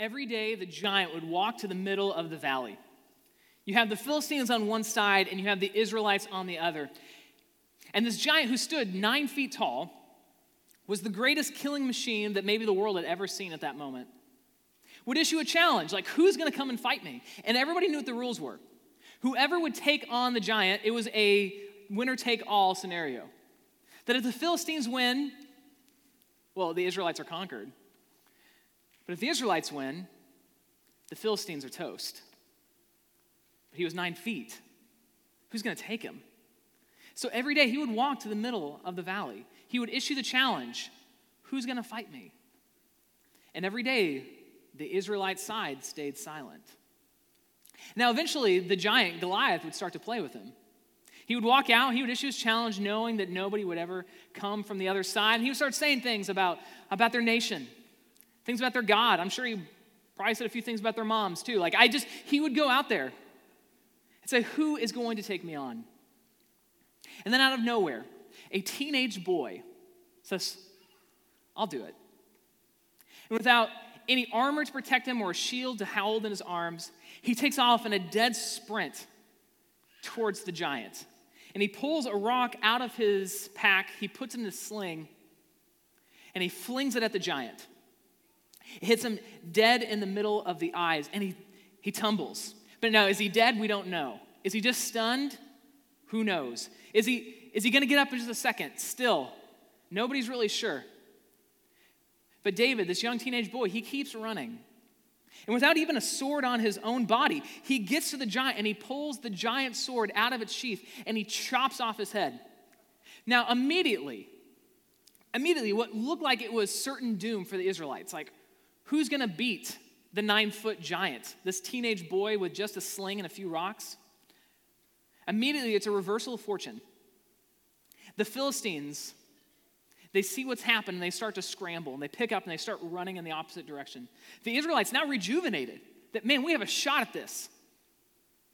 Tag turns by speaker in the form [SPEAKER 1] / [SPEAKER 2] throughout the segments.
[SPEAKER 1] every day the giant would walk to the middle of the valley. You have the Philistines on one side, and you have the Israelites on the other. And this giant who stood nine feet tall was the greatest killing machine that maybe the world had ever seen at that moment. Would issue a challenge like, who's to come and fight me? And everybody knew what the rules were. Whoever would take on the giant, it was a winner take all scenario. That if the Philistines win, well, the Israelites are conquered. But if the Israelites win, the Philistines are toast. But he was nine feet. Who's going to take him? So every day he would walk to the middle of the valley. He would issue the challenge Who's going to fight me? And every day the Israelite side stayed silent. Now, eventually, the giant Goliath would start to play with him. He would walk out, he would issue his challenge knowing that nobody would ever come from the other side. And he would start saying things about, about their nation, things about their God. I'm sure he probably said a few things about their moms too. Like, I just, he would go out there and say, Who is going to take me on? And then out of nowhere, a teenage boy says, I'll do it. And without any armor to protect him or a shield to hold in his arms, he takes off in a dead sprint towards the giant. And he pulls a rock out of his pack, he puts it in a sling, and he flings it at the giant. It hits him dead in the middle of the eyes, and he, he tumbles. But now, is he dead? We don't know. Is he just stunned? Who knows? Is he, is he going to get up in just a second? Still, nobody's really sure. But David, this young teenage boy, he keeps running. And without even a sword on his own body, he gets to the giant and he pulls the giant sword out of its sheath and he chops off his head. Now, immediately, immediately, what looked like it was certain doom for the Israelites like, who's going to beat the nine foot giant, this teenage boy with just a sling and a few rocks? Immediately, it's a reversal of fortune. The Philistines, they see what's happened and they start to scramble and they pick up and they start running in the opposite direction. The Israelites, now rejuvenated, that man, we have a shot at this.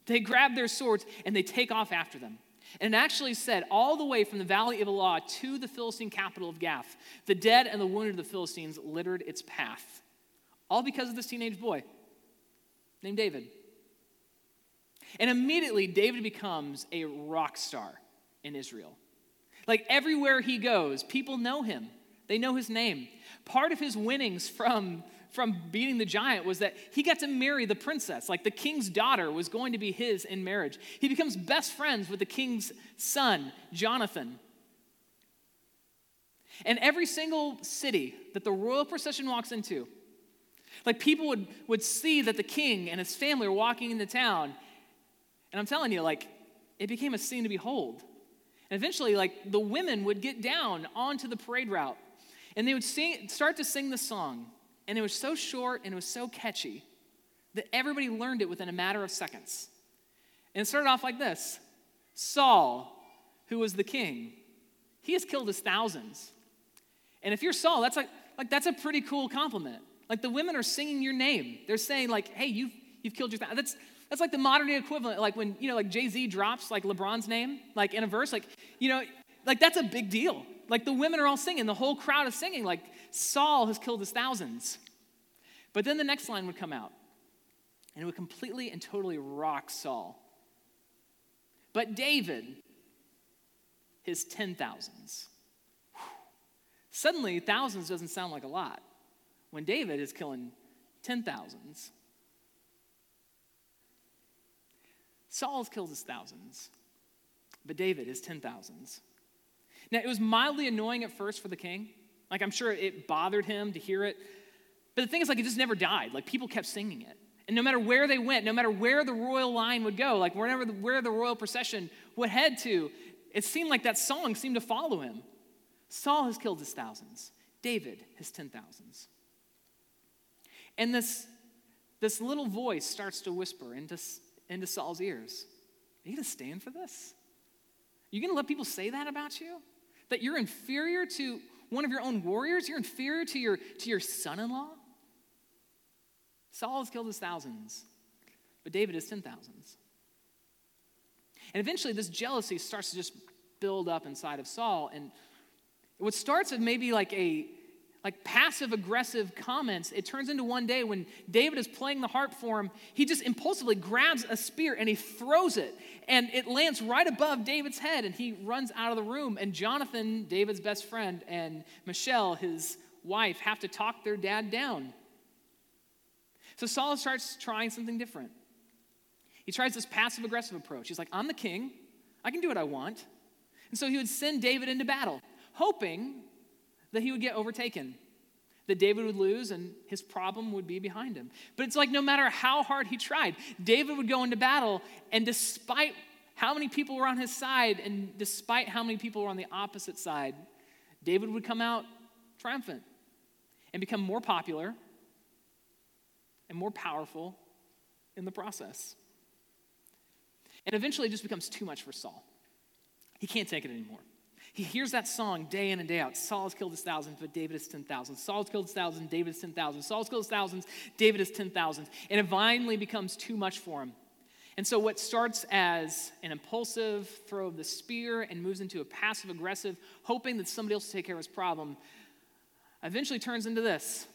[SPEAKER 1] They grab their swords and they take off after them. And it actually said, all the way from the valley of Elah to the Philistine capital of Gath, the dead and the wounded of the Philistines littered its path. All because of this teenage boy named David. And immediately, David becomes a rock star in Israel. Like everywhere he goes, people know him, they know his name. Part of his winnings from, from beating the giant was that he got to marry the princess. Like the king's daughter was going to be his in marriage. He becomes best friends with the king's son, Jonathan. And every single city that the royal procession walks into, like people would, would see that the king and his family were walking into town and I'm telling you, like, it became a scene to behold. And eventually, like, the women would get down onto the parade route and they would sing, start to sing the song. And it was so short and it was so catchy that everybody learned it within a matter of seconds. And it started off like this Saul, who was the king, he has killed his thousands. And if you're Saul, that's like, like that's a pretty cool compliment. Like the women are singing your name. They're saying, like, hey, you've, you've killed your thousands. That's, that's like the modern day equivalent, like when, you know, like Jay Z drops like LeBron's name, like in a verse, like, you know, like that's a big deal. Like the women are all singing, the whole crowd is singing, like Saul has killed his thousands. But then the next line would come out, and it would completely and totally rock Saul. But David, his ten thousands. Suddenly, thousands doesn't sound like a lot when David is killing ten thousands. Saul's killed his thousands, but David is ten thousands. Now, it was mildly annoying at first for the king. Like, I'm sure it bothered him to hear it. But the thing is, like, it just never died. Like, people kept singing it. And no matter where they went, no matter where the royal line would go, like, wherever the, where the royal procession would head to, it seemed like that song seemed to follow him. Saul has killed his thousands, David his ten thousands. And this, this little voice starts to whisper into, into Saul's ears. Are you going to stand for this? Are you going to let people say that about you? That you're inferior to one of your own warriors? You're inferior to your, to your son in law? Saul has killed his thousands, but David has ten thousands. And eventually, this jealousy starts to just build up inside of Saul. And what starts with maybe like a like passive aggressive comments. It turns into one day when David is playing the harp for him, he just impulsively grabs a spear and he throws it, and it lands right above David's head, and he runs out of the room. And Jonathan, David's best friend, and Michelle, his wife, have to talk their dad down. So Saul starts trying something different. He tries this passive aggressive approach. He's like, I'm the king, I can do what I want. And so he would send David into battle, hoping that he would get overtaken, that David would lose and his problem would be behind him. But it's like no matter how hard he tried, David would go into battle, and despite how many people were on his side and despite how many people were on the opposite side, David would come out triumphant and become more popular and more powerful in the process. And eventually it just becomes too much for Saul. He can't take it anymore. He hears that song day in and day out. Saul has killed his thousands, but David has 10,000. Saul has killed his thousands, David has 10,000. Saul has killed his thousands, David has 10,000. And it finally becomes too much for him. And so, what starts as an impulsive throw of the spear and moves into a passive aggressive, hoping that somebody else will take care of his problem, eventually turns into this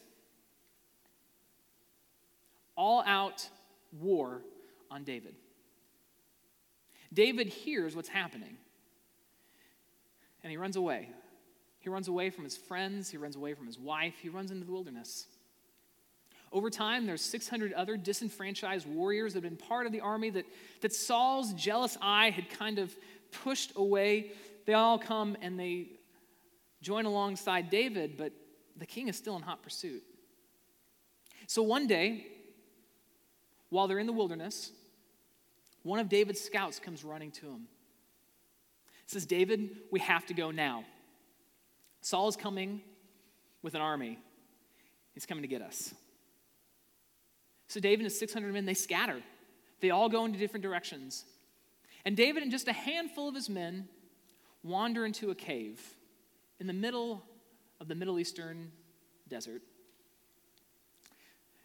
[SPEAKER 1] all out war on David. David hears what's happening and he runs away. He runs away from his friends, he runs away from his wife, he runs into the wilderness. Over time, there's 600 other disenfranchised warriors that have been part of the army that, that Saul's jealous eye had kind of pushed away. They all come and they join alongside David, but the king is still in hot pursuit. So one day, while they're in the wilderness, one of David's scouts comes running to him says, David, we have to go now. Saul is coming with an army. He's coming to get us. So David and his 600 men, they scatter. They all go into different directions. And David and just a handful of his men wander into a cave in the middle of the Middle Eastern desert.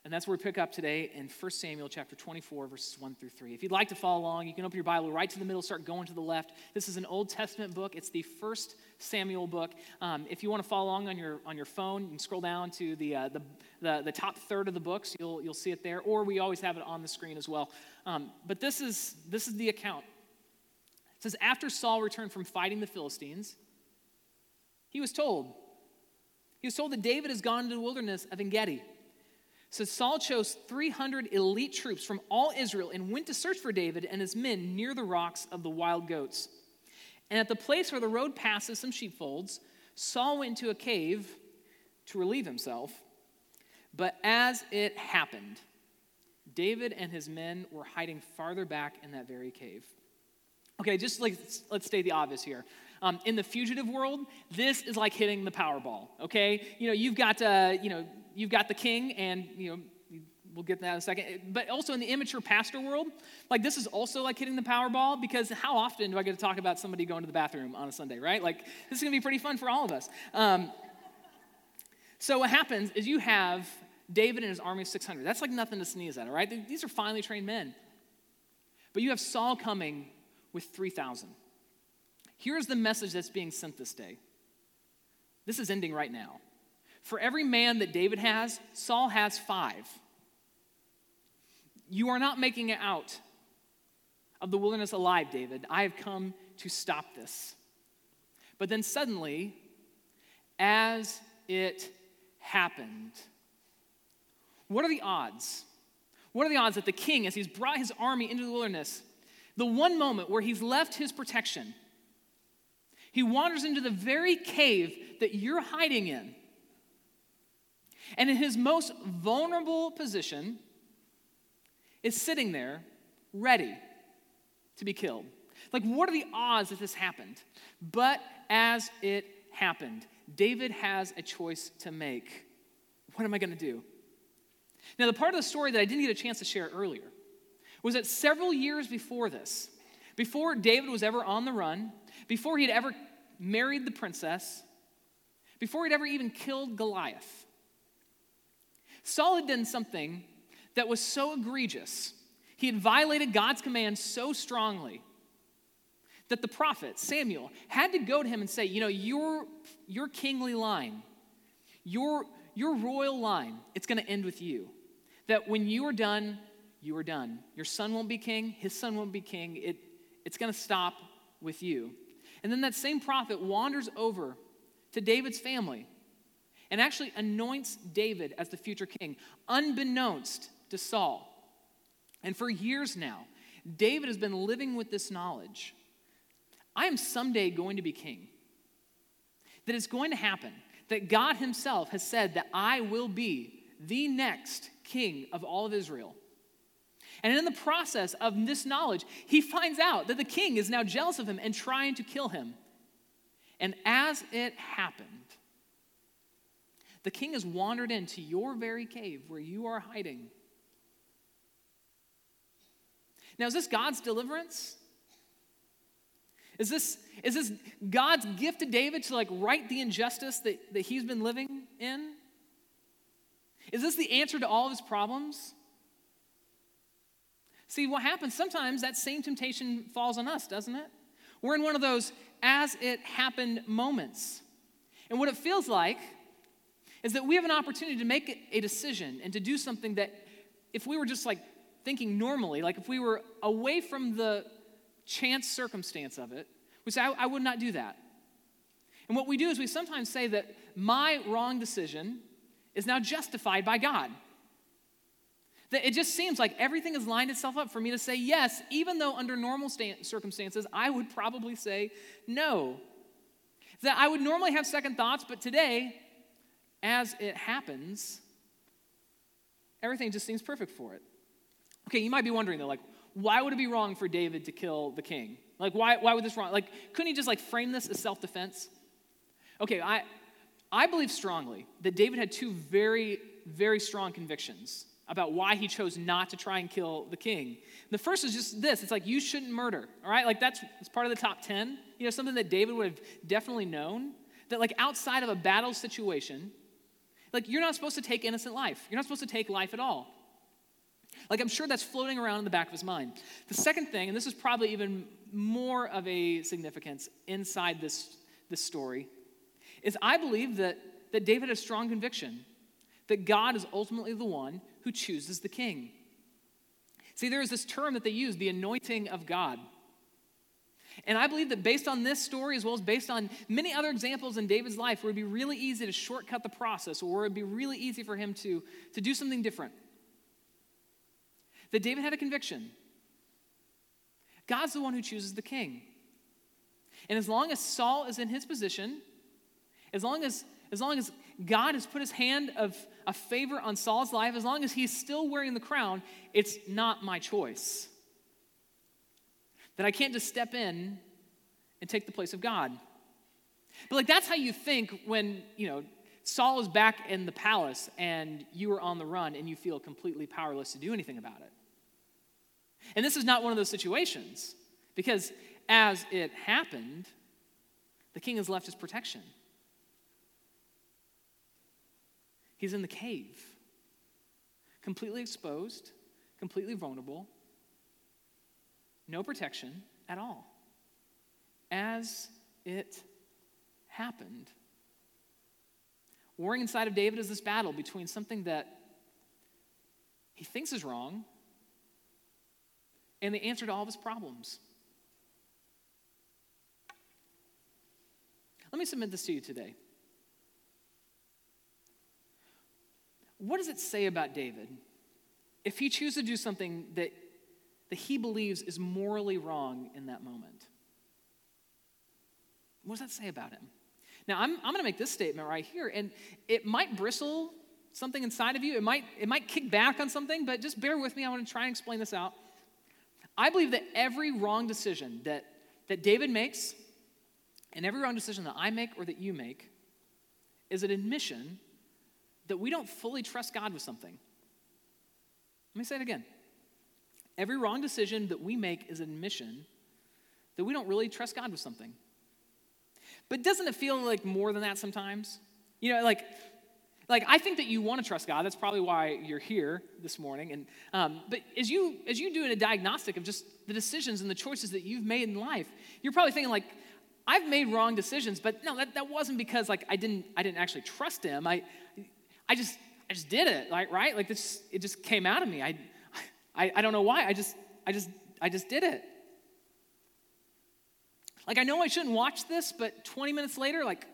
[SPEAKER 1] And that's where we pick up today in 1 Samuel chapter 24, verses 1 through 3. If you'd like to follow along, you can open your Bible right to the middle, start going to the left. This is an Old Testament book. It's the first Samuel book. Um, if you want to follow along on your, on your phone, you can scroll down to the, uh, the, the, the, top third of the books. You'll, you'll see it there, or we always have it on the screen as well. Um, but this is, this is the account. It says, After Saul returned from fighting the Philistines, he was told, he was told that David has gone into the wilderness of Engedi. So Saul chose 300 elite troops from all Israel and went to search for David and his men near the rocks of the wild goats. And at the place where the road passes some sheepfolds, Saul went into a cave to relieve himself. But as it happened, David and his men were hiding farther back in that very cave. Okay, just like let's state the obvious here. Um, in the fugitive world, this is like hitting the Powerball. Okay, you know you've got uh, you know you've got the king, and you know we'll get that in a second. But also in the immature pastor world, like this is also like hitting the Powerball because how often do I get to talk about somebody going to the bathroom on a Sunday, right? Like this is gonna be pretty fun for all of us. Um, so what happens is you have David and his army of 600. That's like nothing to sneeze at, all right? These are finely trained men. But you have Saul coming with 3,000. Here's the message that's being sent this day. This is ending right now. For every man that David has, Saul has five. You are not making it out of the wilderness alive, David. I have come to stop this. But then suddenly, as it happened, what are the odds? What are the odds that the king, as he's brought his army into the wilderness, the one moment where he's left his protection, he wanders into the very cave that you're hiding in. And in his most vulnerable position, is sitting there ready to be killed. Like, what are the odds that this happened? But as it happened, David has a choice to make. What am I going to do? Now, the part of the story that I didn't get a chance to share earlier was that several years before this, before David was ever on the run, before he'd ever married the princess, before he'd ever even killed Goliath, Saul had done something that was so egregious. He had violated God's command so strongly that the prophet Samuel had to go to him and say, You know, your, your kingly line, your, your royal line, it's going to end with you. That when you are done, you are done. Your son won't be king, his son won't be king. It, it's going to stop with you. And then that same prophet wanders over to David's family and actually anoints David as the future king, unbeknownst to Saul. And for years now, David has been living with this knowledge I am someday going to be king. That it's going to happen. That God Himself has said that I will be the next king of all of Israel. And in the process of this knowledge, he finds out that the king is now jealous of him and trying to kill him. And as it happened, the king has wandered into your very cave where you are hiding. Now, is this God's deliverance? Is this, is this God's gift to David to like right the injustice that, that he's been living in? Is this the answer to all of his problems? See, what happens sometimes that same temptation falls on us, doesn't it? We're in one of those as it happened moments. And what it feels like is that we have an opportunity to make a decision and to do something that if we were just like thinking normally, like if we were away from the chance circumstance of it, we say, I, I would not do that. And what we do is we sometimes say that my wrong decision is now justified by God. That it just seems like everything has lined itself up for me to say yes, even though under normal circumstances I would probably say no. That I would normally have second thoughts, but today as it happens, everything just seems perfect for it. Okay, you might be wondering though, like, why would it be wrong for David to kill the king? Like, why, why would this wrong? Like, couldn't he just like frame this as self-defense? Okay, I, I believe strongly that David had two very, very strong convictions about why he chose not to try and kill the king. The first is just this it's like, you shouldn't murder, all right? Like, that's, that's part of the top 10. You know, something that David would have definitely known that, like, outside of a battle situation, like, you're not supposed to take innocent life. You're not supposed to take life at all. Like, I'm sure that's floating around in the back of his mind. The second thing, and this is probably even more of a significance inside this, this story, is I believe that, that David has a strong conviction that God is ultimately the one who chooses the king. See, there is this term that they use, the anointing of God. And I believe that based on this story, as well as based on many other examples in David's life, it would be really easy to shortcut the process, or it would be really easy for him to, to do something different. That David had a conviction God's the one who chooses the king. And as long as Saul is in his position, as long as, as long as God has put his hand of, a favor on Saul's life, as long as he's still wearing the crown, it's not my choice. That I can't just step in and take the place of God. But like that's how you think when, you know, Saul is back in the palace and you are on the run and you feel completely powerless to do anything about it. And this is not one of those situations because as it happened, the king has left his protection. He's in the cave, completely exposed, completely vulnerable, no protection at all. As it happened. Warring inside of David is this battle between something that he thinks is wrong and the answer to all of his problems. Let me submit this to you today. What does it say about David if he chooses to do something that, that he believes is morally wrong in that moment? What does that say about him? Now, I'm, I'm going to make this statement right here, and it might bristle something inside of you. It might, it might kick back on something, but just bear with me. I want to try and explain this out. I believe that every wrong decision that, that David makes, and every wrong decision that I make or that you make, is an admission that we don't fully trust God with something. Let me say it again. Every wrong decision that we make is an admission that we don't really trust God with something. But doesn't it feel like more than that sometimes? You know, like like i think that you want to trust god that's probably why you're here this morning and um, but as you as you do a diagnostic of just the decisions and the choices that you've made in life you're probably thinking like I've made wrong decisions, but no, that, that wasn't because like I didn't I didn't actually trust him. I I just I just did it, like right? Like this it just came out of me. I I, I don't know why. I just I just I just did it. Like I know I shouldn't watch this, but 20 minutes later, like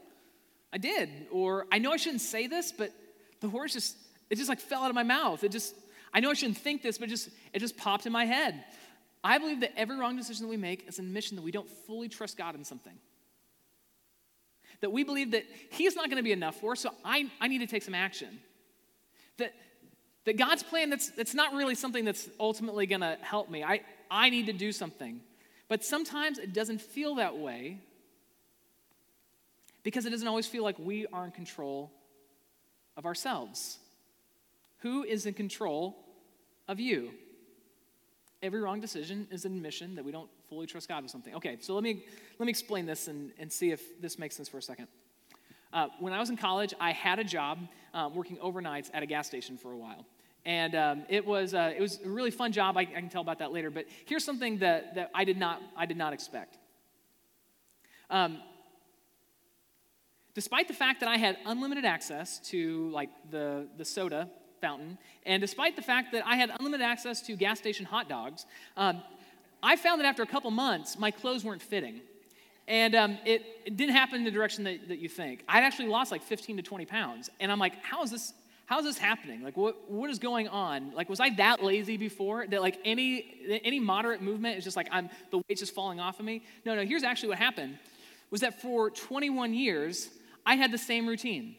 [SPEAKER 1] I did. Or I know I shouldn't say this, but the horse just it just like fell out of my mouth. It just I know I shouldn't think this, but it just it just popped in my head. I believe that every wrong decision that we make is an admission that we don't fully trust God in something. That we believe that He's not going to be enough for us, so I, I need to take some action. That, that God's plan, that's, that's not really something that's ultimately going to help me. I, I need to do something. But sometimes it doesn't feel that way because it doesn't always feel like we are in control of ourselves. Who is in control of you? every wrong decision is an admission that we don't fully trust God with something. Okay, so let me, let me explain this and, and see if this makes sense for a second. Uh, when I was in college, I had a job um, working overnights at a gas station for a while. And um, it, was, uh, it was a really fun job. I, I, can tell about that later. But here's something that, that I, did not, I did not expect. Um, despite the fact that I had unlimited access to like the, the soda fountain. And despite the fact that I had unlimited access to gas station hot dogs, um, I found that after a couple months, my clothes weren't fitting. And um, it, it, didn't happen in the direction that, that you think. I'd actually lost like 15 to 20 pounds. And I'm like, how is this, how is this happening? Like, what, what is going on? Like, was I that lazy before that like any, any moderate movement is just like I'm, the weight's just falling off of me? No, no, here's actually what happened was that for 21 years, I had the same routine.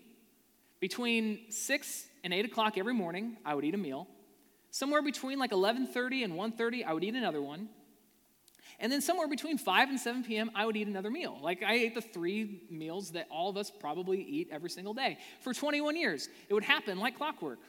[SPEAKER 1] Between 6 and 8 o'clock every morning, I would eat a meal. Somewhere between like 11.30 and 1.30, I would eat another one. And then somewhere between 5 and 7 p.m., I would eat another meal. Like I ate the three meals that all of us probably eat every single day. For 21 years, it would happen like clockwork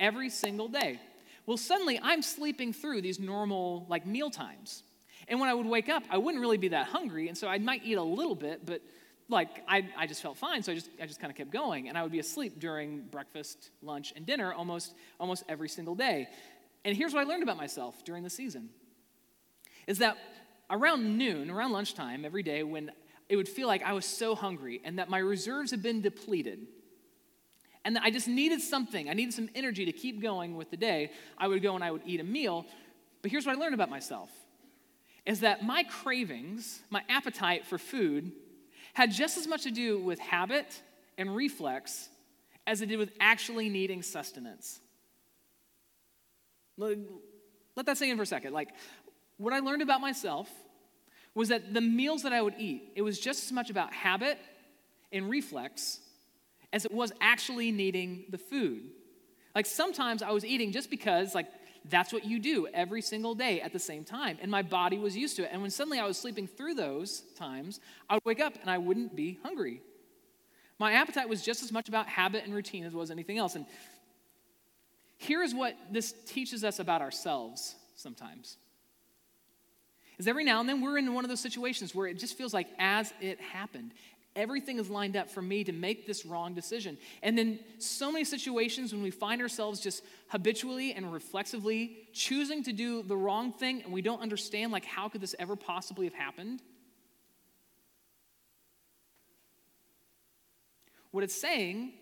[SPEAKER 1] every single day. Well, suddenly I'm sleeping through these normal like meal times. And when I would wake up, I wouldn't really be that hungry. And so I might eat a little bit, but like I, I just felt fine so i just, I just kind of kept going and i would be asleep during breakfast lunch and dinner almost, almost every single day and here's what i learned about myself during the season is that around noon around lunchtime every day when it would feel like i was so hungry and that my reserves had been depleted and that i just needed something i needed some energy to keep going with the day i would go and i would eat a meal but here's what i learned about myself is that my cravings my appetite for food had just as much to do with habit and reflex as it did with actually needing sustenance. Let that sink in for a second. Like, what I learned about myself was that the meals that I would eat, it was just as much about habit and reflex as it was actually needing the food. Like, sometimes I was eating just because, like, that's what you do every single day at the same time. And my body was used to it. And when suddenly I was sleeping through those times, I would wake up and I wouldn't be hungry. My appetite was just as much about habit and routine as was anything else. And here's what this teaches us about ourselves sometimes. Is every now and then we're in one of those situations where it just feels like as it happened everything is lined up for me to make this wrong decision. And then, so many situations when we find ourselves just habitually and reflexively choosing to do the wrong thing and we don't understand, like, how could this ever possibly have happened? What it's saying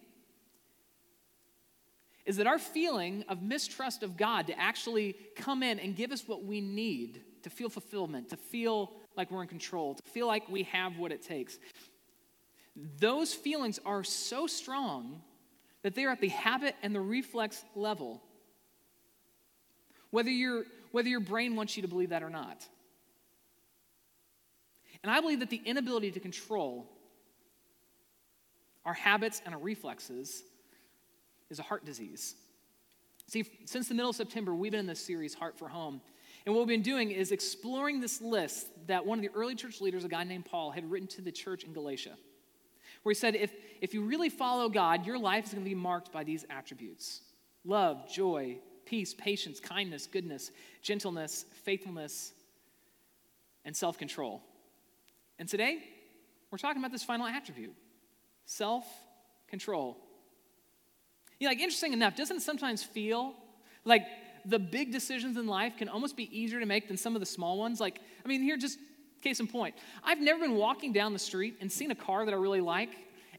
[SPEAKER 1] is that our feeling of mistrust of God to actually come in and give us what we need to feel fulfillment, to feel like we're in control, to feel like we have what it takes those feelings are so strong that they're at the habit and the reflex level. Whether, you whether your brain wants you to believe that or not. And I believe that the inability to control our habits and our reflexes is a heart disease. See, since the middle of September, we've been in this series, Heart for Home. And what we've been doing is exploring this list that one of the early church leaders, a guy named Paul, had written to the church in Galatia where he said, if, if you really follow God, your life is going to be marked by these attributes love, joy, peace, patience, kindness, goodness, gentleness, faithfulness, and self control. And today, we're talking about this final attribute self control. You know, like, interesting enough, doesn't it sometimes feel like the big decisions in life can almost be easier to make than some of the small ones? Like, I mean, here, just Case in point, I've never been walking down the street and seen a car that I really like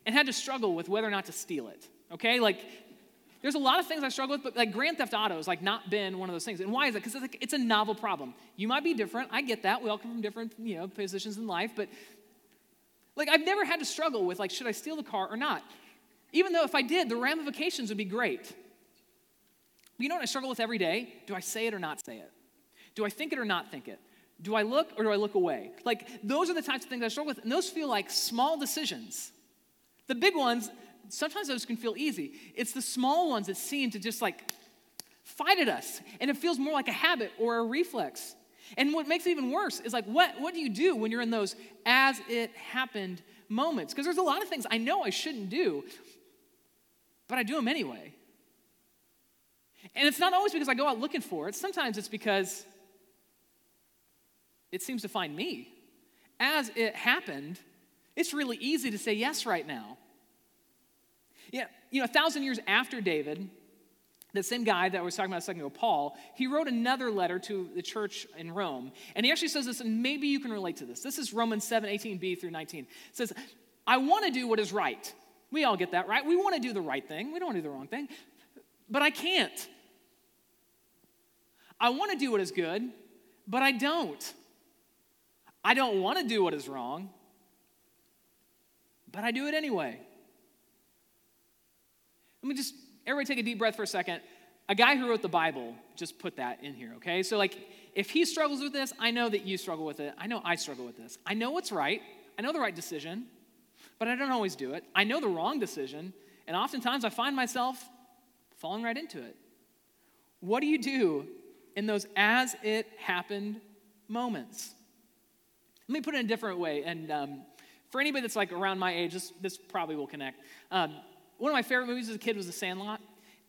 [SPEAKER 1] and had to struggle with whether or not to steal it. Okay? Like, there's a lot of things I struggle with, but like Grand Theft Auto has like not been one of those things. And why is that? Because it's, like, it's a novel problem. You might be different. I get that. We all come from different, you know, positions in life. But like I've never had to struggle with like, should I steal the car or not? Even though if I did, the ramifications would be great. You know what I struggle with every day? Do I say it or not say it? Do I think it or not think it? Do I look or do I look away? Like, those are the types of things I struggle with, and those feel like small decisions. The big ones, sometimes those can feel easy. It's the small ones that seem to just like fight at us, and it feels more like a habit or a reflex. And what makes it even worse is like, what, what do you do when you're in those as it happened moments? Because there's a lot of things I know I shouldn't do, but I do them anyway. And it's not always because I go out looking for it, sometimes it's because it seems to find me. As it happened, it's really easy to say yes right now. Yeah, you know, a thousand years after David, the same guy that I was talking about a second ago, Paul, he wrote another letter to the church in Rome. And he actually says this, and maybe you can relate to this. This is Romans 7, 18b through 19. It says, I want to do what is right. We all get that, right? We want to do the right thing. We don't want to do the wrong thing. But I can't. I want to do what is good, but I don't. I don't want to do what is wrong, but I do it anyway. Let me just, everybody take a deep breath for a second. A guy who wrote the Bible just put that in here, okay? So, like, if he struggles with this, I know that you struggle with it. I know I struggle with this. I know what's right. I know the right decision, but I don't always do it. I know the wrong decision, and oftentimes I find myself falling right into it. What do you do in those as it happened moments? Let me put it in a different way, and um, for anybody that's like around my age, this, this probably will connect. Um, one of my favorite movies as a kid was The Sandlot.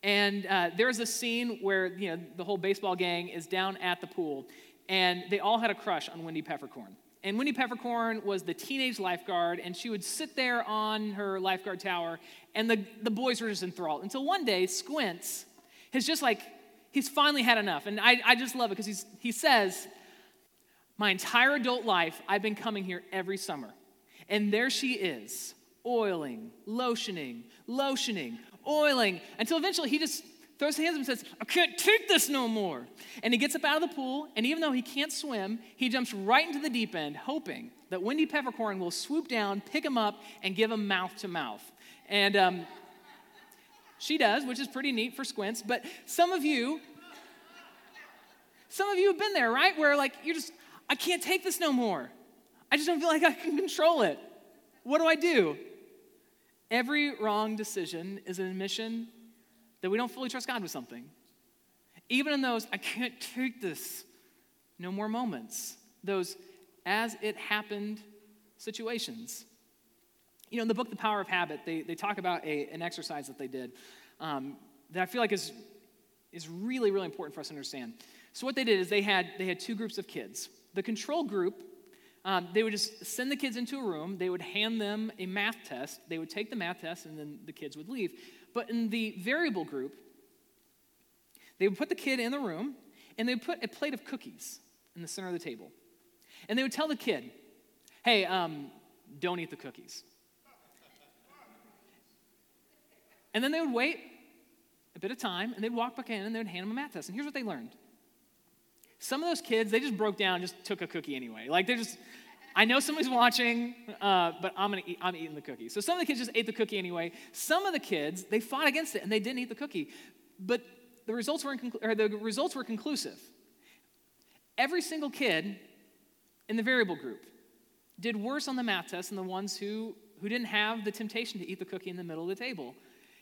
[SPEAKER 1] And uh, there's a scene where you know the whole baseball gang is down at the pool, and they all had a crush on Wendy Peppercorn. And Wendy Peppercorn was the teenage lifeguard, and she would sit there on her lifeguard tower, and the, the boys were just enthralled. Until one day, Squints has just like, he's finally had enough. And I, I just love it because he says, My entire adult life, I've been coming here every summer. And there she is, oiling, lotioning, lotioning, oiling, until eventually he just throws his hands up and says, I can't take this no more. And he gets up out of the pool, and even though he can't swim, he jumps right into the deep end, hoping that Wendy Peppercorn will swoop down, pick him up, and give him mouth to mouth. And um, she does, which is pretty neat for squints. But some of you, some of you have been there, right? Where like you're just, I can't take this no more. I just don't feel like I can control it. What do I do? Every wrong decision is an admission that we don't fully trust God with something. Even in those, I can't take this, no more moments, those as it happened situations. You know, in the book, The Power of Habit, they, they talk about a, an exercise that they did um, that I feel like is, is really, really important for us to understand. So, what they did is they had, they had two groups of kids. The control group um, they would just send the kids into a room, they would hand them a math test, they would take the math test, and then the kids would leave. But in the variable group, they would put the kid in the room, and they would put a plate of cookies in the center of the table. And they would tell the kid, hey, um, don't eat the cookies. And then they would wait a bit of time, and they'd walk back in, and they would hand them a math test. And here's what they learned some of those kids, they just broke down, just took a cookie anyway. Like they're just, I know somebody's watching, uh, but I'm gonna eat, I'm eating the cookie. So some of the kids just ate the cookie anyway. Some of the kids, they fought against it and they didn't eat the cookie. But the results were, inconclu- the results were conclusive. Every single kid in the variable group did worse on the math test than the ones who, who didn't have the temptation to eat the cookie in the middle of the table.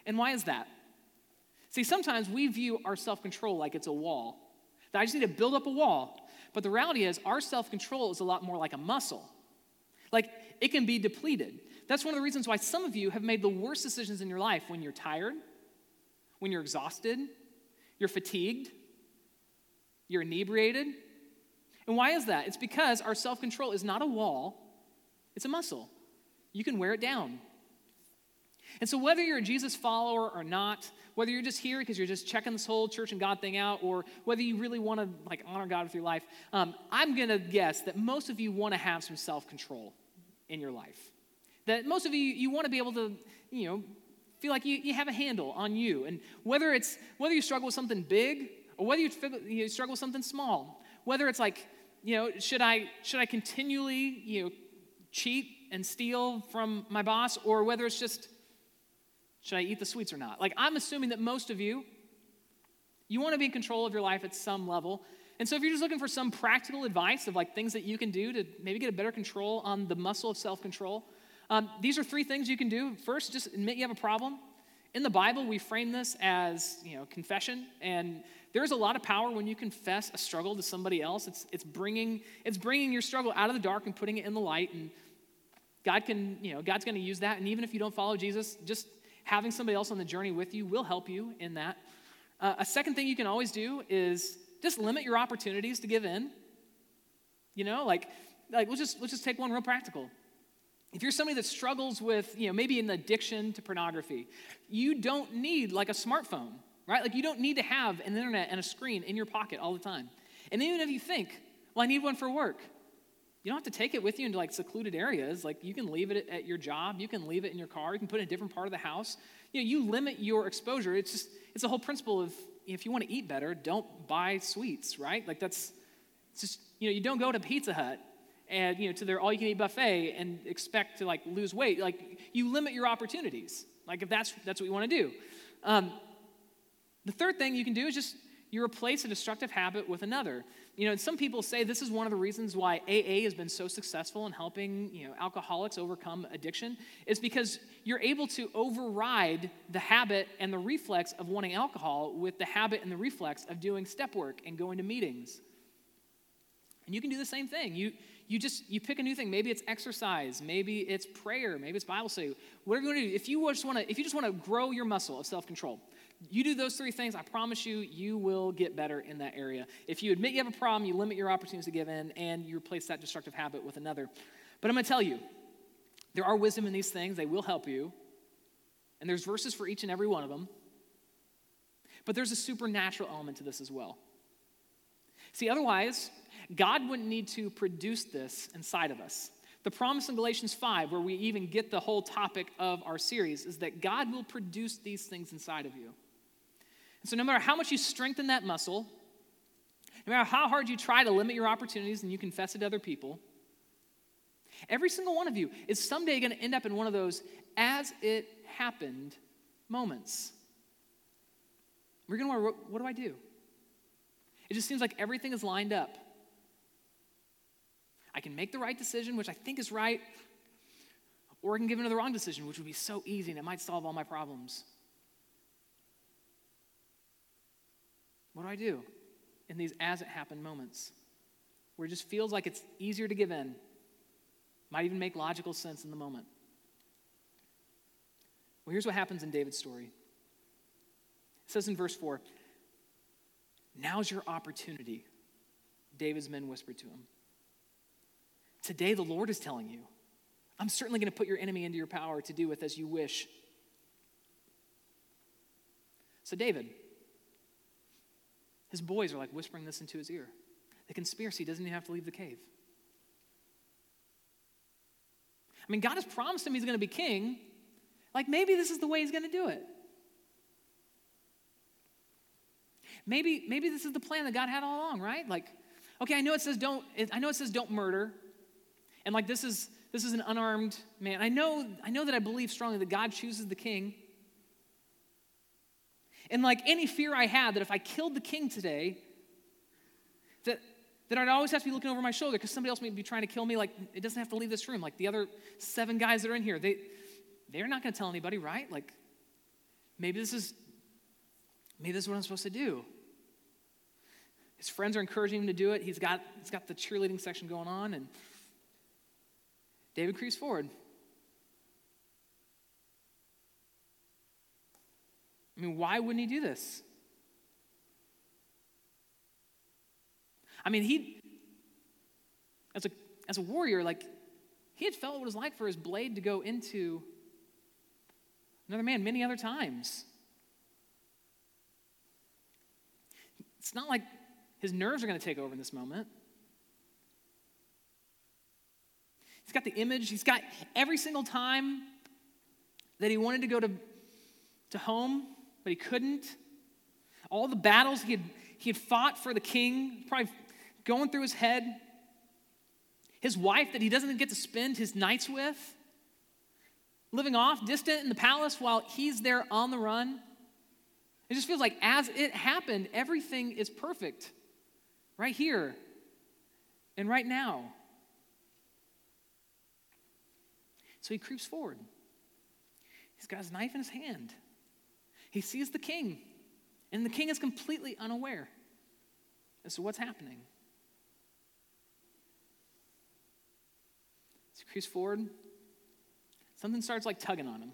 [SPEAKER 1] And why is that? See, sometimes we view our self control like it's a wall that I just need to build up a wall. But the reality is, our self control is a lot more like a muscle. Like, it can be depleted. That's one of the reasons why some of you have made the worst decisions in your life when you're tired, when you're exhausted, you're fatigued, you're inebriated. And why is that? It's because our self control is not a wall, it's a muscle. You can wear it down. And so, whether you're a Jesus follower or not, whether you're just here because you're just checking this whole church and God thing out, or whether you really want to like honor God with your life, um, I'm gonna guess that most of you want to have some self-control in your life. That most of you you want to be able to, you know, feel like you, you have a handle on you. And whether it's whether you struggle with something big or whether you, you struggle with something small, whether it's like, you know, should I should I continually, you know, cheat and steal from my boss, or whether it's just should I eat the sweets or not? Like, I'm assuming that most of you, you want to be in control of your life at some level. And so, if you're just looking for some practical advice of like things that you can do to maybe get a better control on the muscle of self control, um, these are three things you can do. First, just admit you have a problem. In the Bible, we frame this as you know confession, and there's a lot of power when you confess a struggle to somebody else. It's it's bringing it's bringing your struggle out of the dark and putting it in the light. And God can you know God's going to use that. And even if you don't follow Jesus, just having somebody else on the journey with you will help you in that. Uh, a second thing you can always do is just limit your opportunities to give in. You know, like, like we'll just we'll just take one real practical. If you're somebody that struggles with, you know, maybe an addiction to pornography, you don't need like a smartphone, right? Like you don't need to have an internet and a screen in your pocket all the time. And even if you think, well, I need one for work, you don't have to take it with you into like secluded areas. Like you can leave it at your job, you can leave it in your car, you can put it in a different part of the house. You know, you limit your exposure. It's just it's the whole principle of if you want to eat better, don't buy sweets, right? Like that's just you know, you don't go to Pizza Hut and you know to their all you can eat buffet and expect to like lose weight. Like you limit your opportunities. Like if that's that's what you want to do. Um, the third thing you can do is just you replace a destructive habit with another. You know, and some people say this is one of the reasons why AA has been so successful in helping, you know, alcoholics overcome addiction is because you're able to override the habit and the reflex of wanting alcohol with the habit and the reflex of doing step work and going to meetings. And you can do the same thing. You you just you pick a new thing. Maybe it's exercise, maybe it's prayer, maybe it's Bible study. Whatever you want to do. If you just want to if you just want to grow your muscle of self-control, you do those three things, I promise you, you will get better in that area. If you admit you have a problem, you limit your opportunities to give in, and you replace that destructive habit with another. But I'm going to tell you, there are wisdom in these things, they will help you. And there's verses for each and every one of them. But there's a supernatural element to this as well. See, otherwise, God wouldn't need to produce this inside of us. The promise in Galatians 5, where we even get the whole topic of our series, is that God will produce these things inside of you. And so, no matter how much you strengthen that muscle, no matter how hard you try to limit your opportunities and you confess it to other people, every single one of you is someday going to end up in one of those as it happened moments. We're going to wonder, what do I do? It just seems like everything is lined up. I can make the right decision, which I think is right, or I can give another wrong decision, which would be so easy and it might solve all my problems. What do I do in these as it happened moments where it just feels like it's easier to give in? Might even make logical sense in the moment. Well, here's what happens in David's story. It says in verse 4 Now's your opportunity, David's men whispered to him. Today, the Lord is telling you, I'm certainly going to put your enemy into your power to do with as you wish. So, David, his boys are like whispering this into his ear. The conspiracy doesn't even have to leave the cave. I mean, God has promised him he's going to be king. Like, maybe this is the way he's going to do it. Maybe, maybe this is the plan that God had all along, right? Like, okay, I know it says don't, I know it says don't murder. And like this is this is an unarmed man. I know, I know that I believe strongly that God chooses the king. And like any fear I had that if I killed the king today, that, that I'd always have to be looking over my shoulder because somebody else may be trying to kill me. Like, it doesn't have to leave this room. Like, the other seven guys that are in here, they, they're not going to tell anybody, right? Like, maybe this is, maybe this is what I'm supposed to do. His friends are encouraging him to do it. He's got, he's got the cheerleading section going on, and David creeps forward. I mean, why wouldn't he do this? I mean, he, as a, as a warrior, like, he had felt what it was like for his blade to go into Another man, many other times. It's not like his nerves are going to take over in this moment. He's got the image, he's got every single time that he wanted to go to, to home, but he couldn't. All the battles he had, he had fought for the king, probably going through his head. His wife that he doesn't get to spend his nights with, living off distant in the palace while he's there on the run. It just feels like as it happened, everything is perfect right here and right now. So he creeps forward. He's got his knife in his hand. He sees the king, and the king is completely unaware as to what's happening. So he creeps forward. Something starts like tugging on him.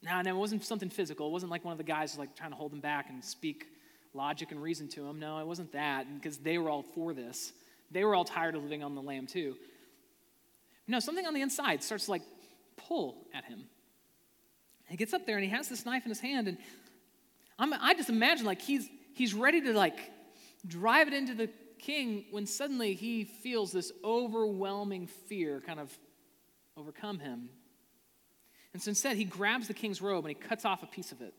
[SPEAKER 1] Now, no, it wasn't something physical. It wasn't like one of the guys like trying to hold him back and speak logic and reason to him. No, it wasn't that, because they were all for this. They were all tired of living on the lam too. No, something on the inside starts to like pull at him. He gets up there and he has this knife in his hand, and I'm, I just imagine like he's he's ready to like drive it into the king when suddenly he feels this overwhelming fear kind of overcome him. And so instead, he grabs the king's robe and he cuts off a piece of it.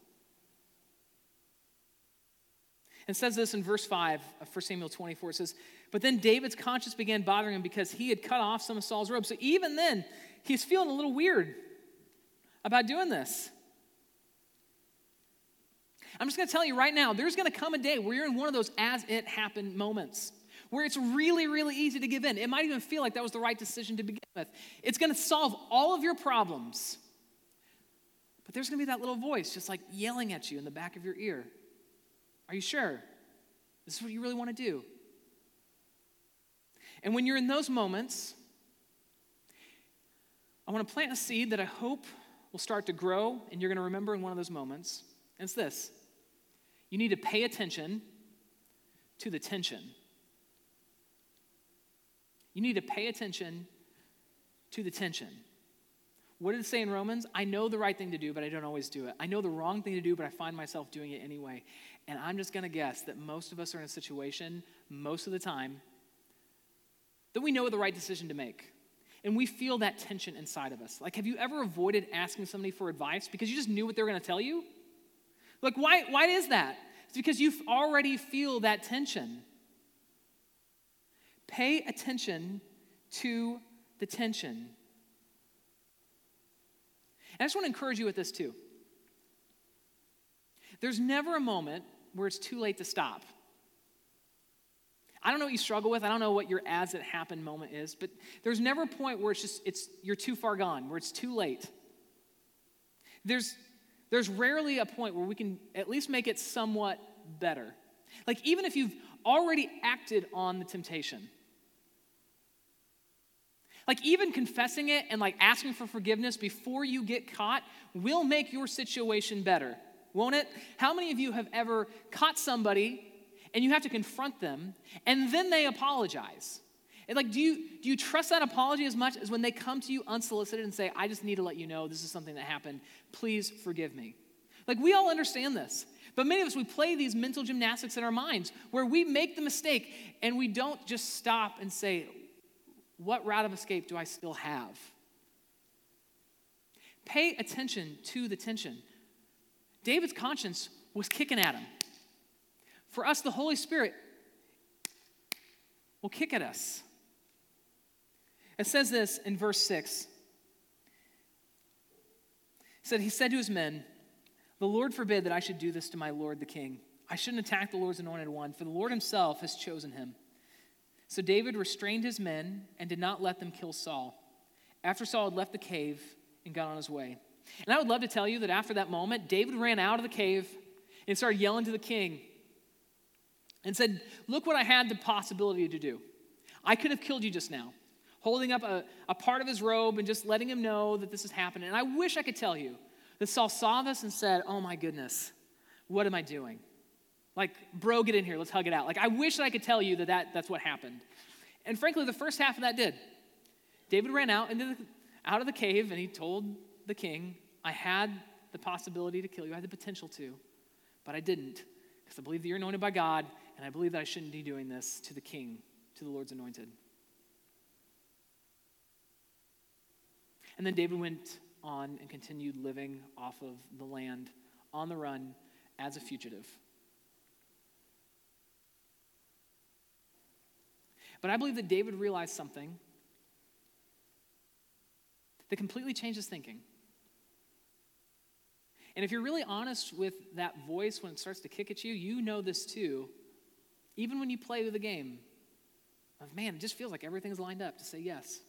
[SPEAKER 1] And says this in verse 5 of 1 Samuel 24. It says, But then David's conscience began bothering him because he had cut off some of Saul's robe. So even then, he's feeling a little weird about doing this. I'm just going to tell you right now there's going to come a day where you're in one of those as it happened moments where it's really, really easy to give in. It might even feel like that was the right decision to begin with. It's going to solve all of your problems. But there's going to be that little voice just like yelling at you in the back of your ear. Are you sure? This is what you really want to do. And when you're in those moments, I want to plant a seed that I hope will start to grow and you're going to remember in one of those moments. And it's this you need to pay attention to the tension. You need to pay attention to the tension. What did it say in Romans? I know the right thing to do, but I don't always do it. I know the wrong thing to do, but I find myself doing it anyway. And I'm just going to guess that most of us are in a situation, most of the time, that we know the right decision to make. And we feel that tension inside of us. Like, have you ever avoided asking somebody for advice because you just knew what they were going to tell you? Like, why, why is that? It's because you already feel that tension. Pay attention to the tension. And I just want to encourage you with this too. There's never a moment where it's too late to stop. I don't know what you struggle with. I don't know what your as it happened moment is, but there's never a point where it's just it's you're too far gone, where it's too late. There's there's rarely a point where we can at least make it somewhat better. Like even if you've already acted on the temptation. Like even confessing it and like asking for forgiveness before you get caught will make your situation better, won't it? How many of you have ever caught somebody and you have to confront them and then they apologize? And like, do you, do you trust that apology as much as when they come to you unsolicited and say, I just need to let you know this is something that happened. Please forgive me? Like, we all understand this. But many of us, we play these mental gymnastics in our minds where we make the mistake and we don't just stop and say, What route of escape do I still have? Pay attention to the tension. David's conscience was kicking at him. For us, the Holy Spirit will kick at us. It says this in verse 6. It said, He said to his men, The Lord forbid that I should do this to my Lord the king. I shouldn't attack the Lord's anointed one, for the Lord himself has chosen him. So David restrained his men and did not let them kill Saul. After Saul had left the cave and got on his way. And I would love to tell you that after that moment, David ran out of the cave and started yelling to the king and said, Look what I had the possibility to do. I could have killed you just now holding up a, a part of his robe and just letting him know that this is happening. And I wish I could tell you that Saul saw this and said, Oh my goodness, what am I doing? Like, bro, get in here, let's hug it out. Like, I wish that I could tell you that, that that's what happened. And frankly, the first half of that did. David ran out into the, out of the cave and he told the king, I had the possibility to kill you. I had the potential to, but I didn't because I believe that you're anointed by God, and I believe that I shouldn't be doing this to the king, to the Lord's anointed. And then David went on and continued living off of the land on the run as a fugitive. But I believe that David realized something that completely changed his thinking. And if you're really honest with that voice when it starts to kick at you, you know this too. Even when you play the game of, man, it just feels like everything's lined up to say yes.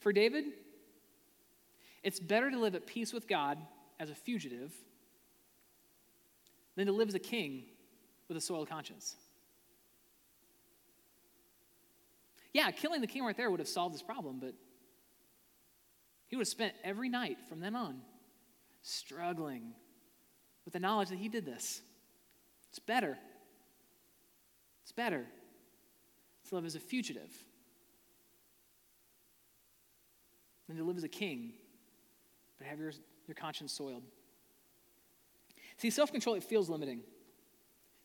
[SPEAKER 1] For David, it's better to live at peace with God as a fugitive than to live as a king with a soiled conscience. Yeah, killing the king right there would have solved this problem, but he would have spent every night from then on struggling with the knowledge that he did this. It's better. It's better to live as a fugitive than to live as a king, but have your, your conscience soiled. See, self control, it feels limiting.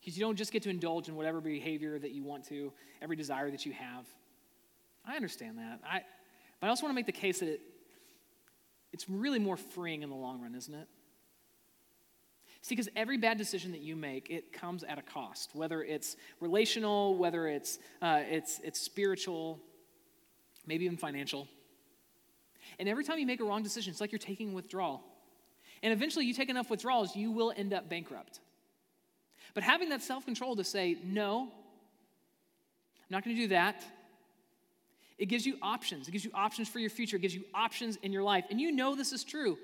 [SPEAKER 1] Because you don't just get to indulge in whatever behavior that you want to, every desire that you have. I understand that. I, but I also want to make the case that it, it's really more freeing in the long run, isn't it? See, because every bad decision that you make, it comes at a cost, whether it's relational, whether it's, uh, it's, it's spiritual, maybe even financial. And every time you make a wrong decision, it's like you're taking withdrawal. And eventually, you take enough withdrawals, you will end up bankrupt. But having that self control to say, no, I'm not going to do that. It gives you options. It gives you options for your future. It gives you options in your life. And you know this is true,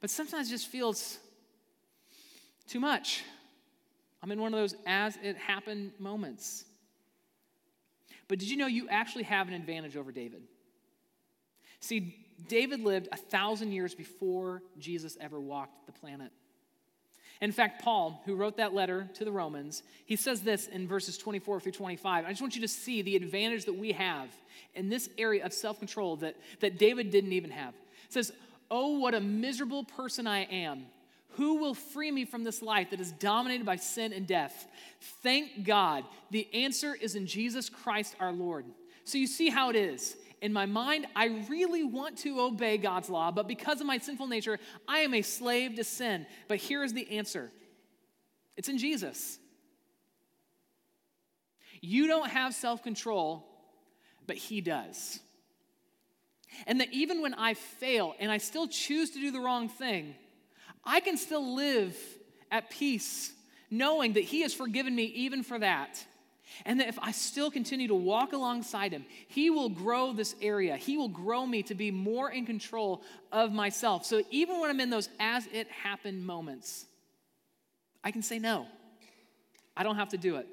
[SPEAKER 1] but sometimes it just feels too much. I'm in one of those as it happened moments. But did you know you actually have an advantage over David? See, David lived a thousand years before Jesus ever walked the planet. In fact, Paul, who wrote that letter to the Romans, he says this in verses 24 through 25. I just want you to see the advantage that we have in this area of self control that, that David didn't even have. It says, Oh, what a miserable person I am. Who will free me from this life that is dominated by sin and death? Thank God. The answer is in Jesus Christ our Lord. So you see how it is in my mind, I really want to obey God's law, but because of my sinful nature, I am a slave to sin. But here is the answer it's in Jesus. You don't have self control, but He does. And that even when I fail and I still choose to do the wrong thing, I can still live at peace, knowing that He has forgiven me even for that. And that if I still continue to walk alongside him, he will grow this area. He will grow me to be more in control of myself. So even when I'm in those as it happened moments, I can say no. I don't have to do it.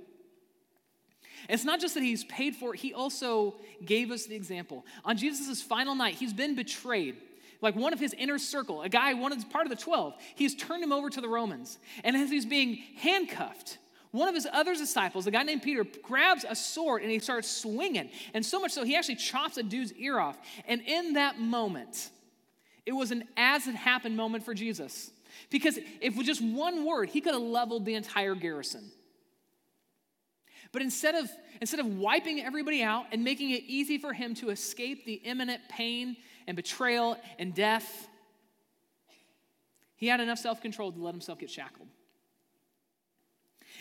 [SPEAKER 1] it's not just that he's paid for it, he also gave us the example. On Jesus' final night, he's been betrayed. Like one of his inner circle, a guy, one of part of the 12, he's turned him over to the Romans. And as he's being handcuffed, one of his other disciples, a guy named Peter, grabs a sword and he starts swinging. And so much so, he actually chops a dude's ear off. And in that moment, it was an as it happened moment for Jesus. Because if with just one word, he could have leveled the entire garrison. But instead of, instead of wiping everybody out and making it easy for him to escape the imminent pain and betrayal and death, he had enough self control to let himself get shackled.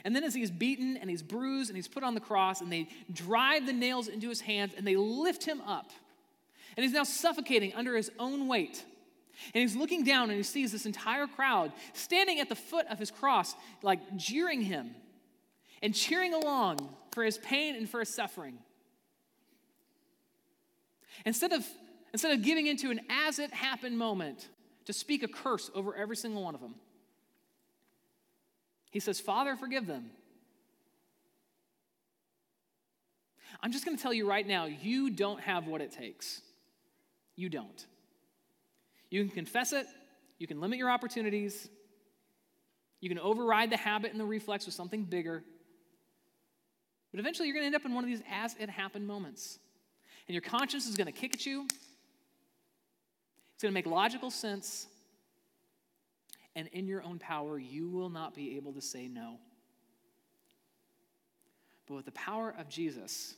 [SPEAKER 1] And then as he's beaten and he's bruised and he's put on the cross, and they drive the nails into his hands and they lift him up. And he's now suffocating under his own weight. And he's looking down and he sees this entire crowd standing at the foot of his cross, like jeering him and cheering along for his pain and for his suffering. Instead of, instead of giving into an as it happened moment to speak a curse over every single one of them, he says, Father, forgive them. I'm just going to tell you right now, you don't have what it takes. You don't. You can confess it, you can limit your opportunities, you can override the habit and the reflex with something bigger. But eventually, you're going to end up in one of these as it happened moments. And your conscience is going to kick at you. It's going to make logical sense. and in your own power, you will not be able to say no. But with the power of Jesus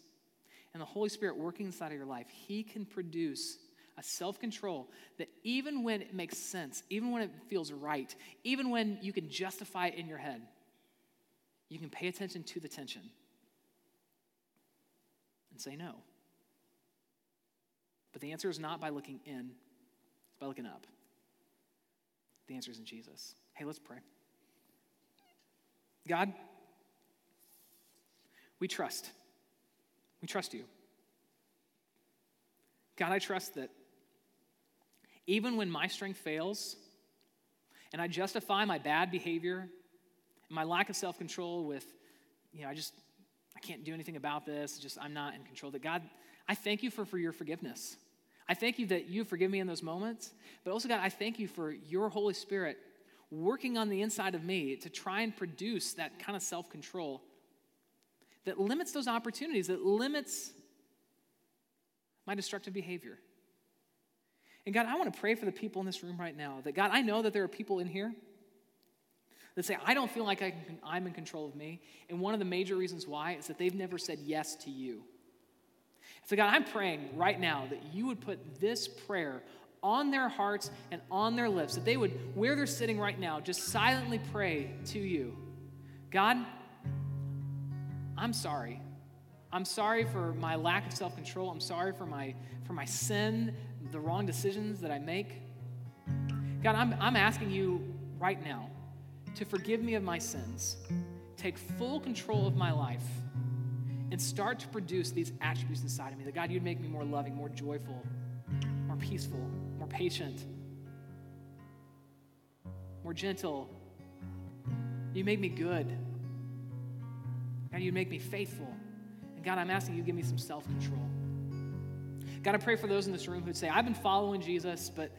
[SPEAKER 1] and the Holy Spirit working inside of your life, He can produce a self control that even when it makes sense, even when it feels right, even when you can justify it in your head, you can pay attention to the tension and say no. But the answer is not by looking in, by looking up. The answer is in Jesus. Hey, let's pray. God, we trust. We trust you. God, I trust that even when my strength fails and I justify my bad behavior and my lack of self control with, you know, I just, I can't do anything about this, just I'm not in control, that God, I thank you for, for your forgiveness. I thank you that you forgive me in those moments, but also, God, I thank you for your Holy Spirit working on the inside of me to try and produce that kind of self control that limits those opportunities, that limits my destructive behavior. And God, I want to pray for the people in this room right now that, God, I know that there are people in here that say, I don't feel like I am in control of me. And one of the major reasons why is that they've never said yes to you. So, God, I'm praying right now that you would put this prayer on their hearts and on their lips, that they would, where they're sitting right now, just silently pray to you. God, I'm sorry. I'm sorry for my lack of self control. I'm sorry for my, for my sin, the wrong decisions that I make. God, I'm, I'm asking you right now to forgive me of my sins, take full control of my life, and start to produce these attributes inside of me. That God, you'd make me more loving, more joyful, more peaceful, more patient, more gentle. You make me good. God, you'd make me faithful. And God, I'm asking you give me some self control. God, I pray for those in this room who'd say, I've been following Jesus, but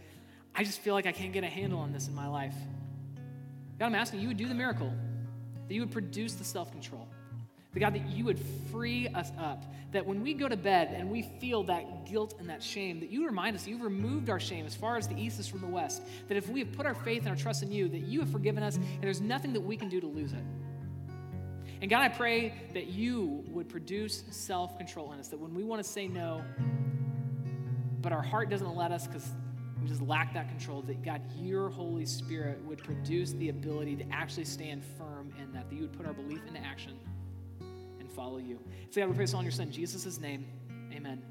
[SPEAKER 1] I just feel like I can't get a handle on this in my life. God, I'm asking you would do the miracle, that you would produce the self control. God, that you would free us up. That when we go to bed and we feel that guilt and that shame, that you remind us you've removed our shame as far as the east is from the west. That if we have put our faith and our trust in you, that you have forgiven us and there's nothing that we can do to lose it. And God, I pray that you would produce self control in us, that when we want to say no, but our heart doesn't let us because we just lack that control, that God, your Holy Spirit would produce the ability to actually stand firm in that, that you would put our belief into action follow you. So, God, we pray this all in your Son, Jesus' name. Amen.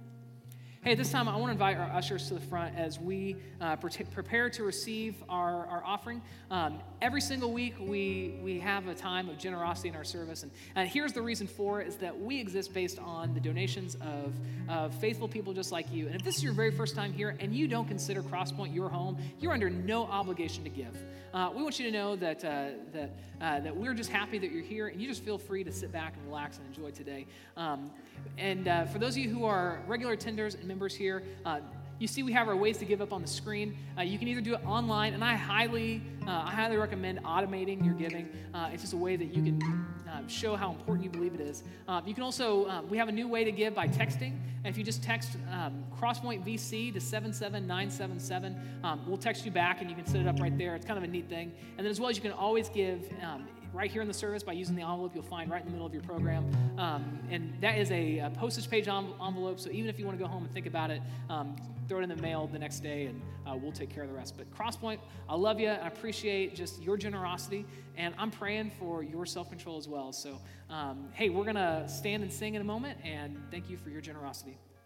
[SPEAKER 1] Hey, at this time, I want to invite our ushers to the front as we uh, pre- prepare to receive our, our offering. Um, every single week, we, we have a time of generosity in our service. And, and here's the reason for it is that we exist based on the donations of, of faithful people just like you. And if this is your very first time here and you don't consider Crosspointe your home, you're under no obligation to give. Uh, we want you to know that, uh, that, uh, that we're just happy that you're here and you just feel free to sit back and relax and enjoy today. Um, and uh, for those of you who are regular attenders and members here, uh, you see we have our ways to give up on the screen. Uh, you can either do it online, and I highly, uh, I highly recommend automating your giving. Uh, it's just a way that you can uh, show how important you believe it is. You can also, we have a new way to give by texting. If you just text um, Crosspointe VC to 77977, um, we'll text you back and you can set it up right there. It's kind of a neat thing. And then as well as you can always give um, right here in the service by using the envelope you'll find right in the middle of your program. Um, and that is a, a, postage page envelope, so even if you want to go home and think about it, um, throw it in the mail the next day and uh, we'll take care of the rest. But Crosspointe, I love you. I appreciate just your generosity, and I'm praying for your self control as well. So, um, hey, we're going to stand and sing in a moment, and thank you for your generosity.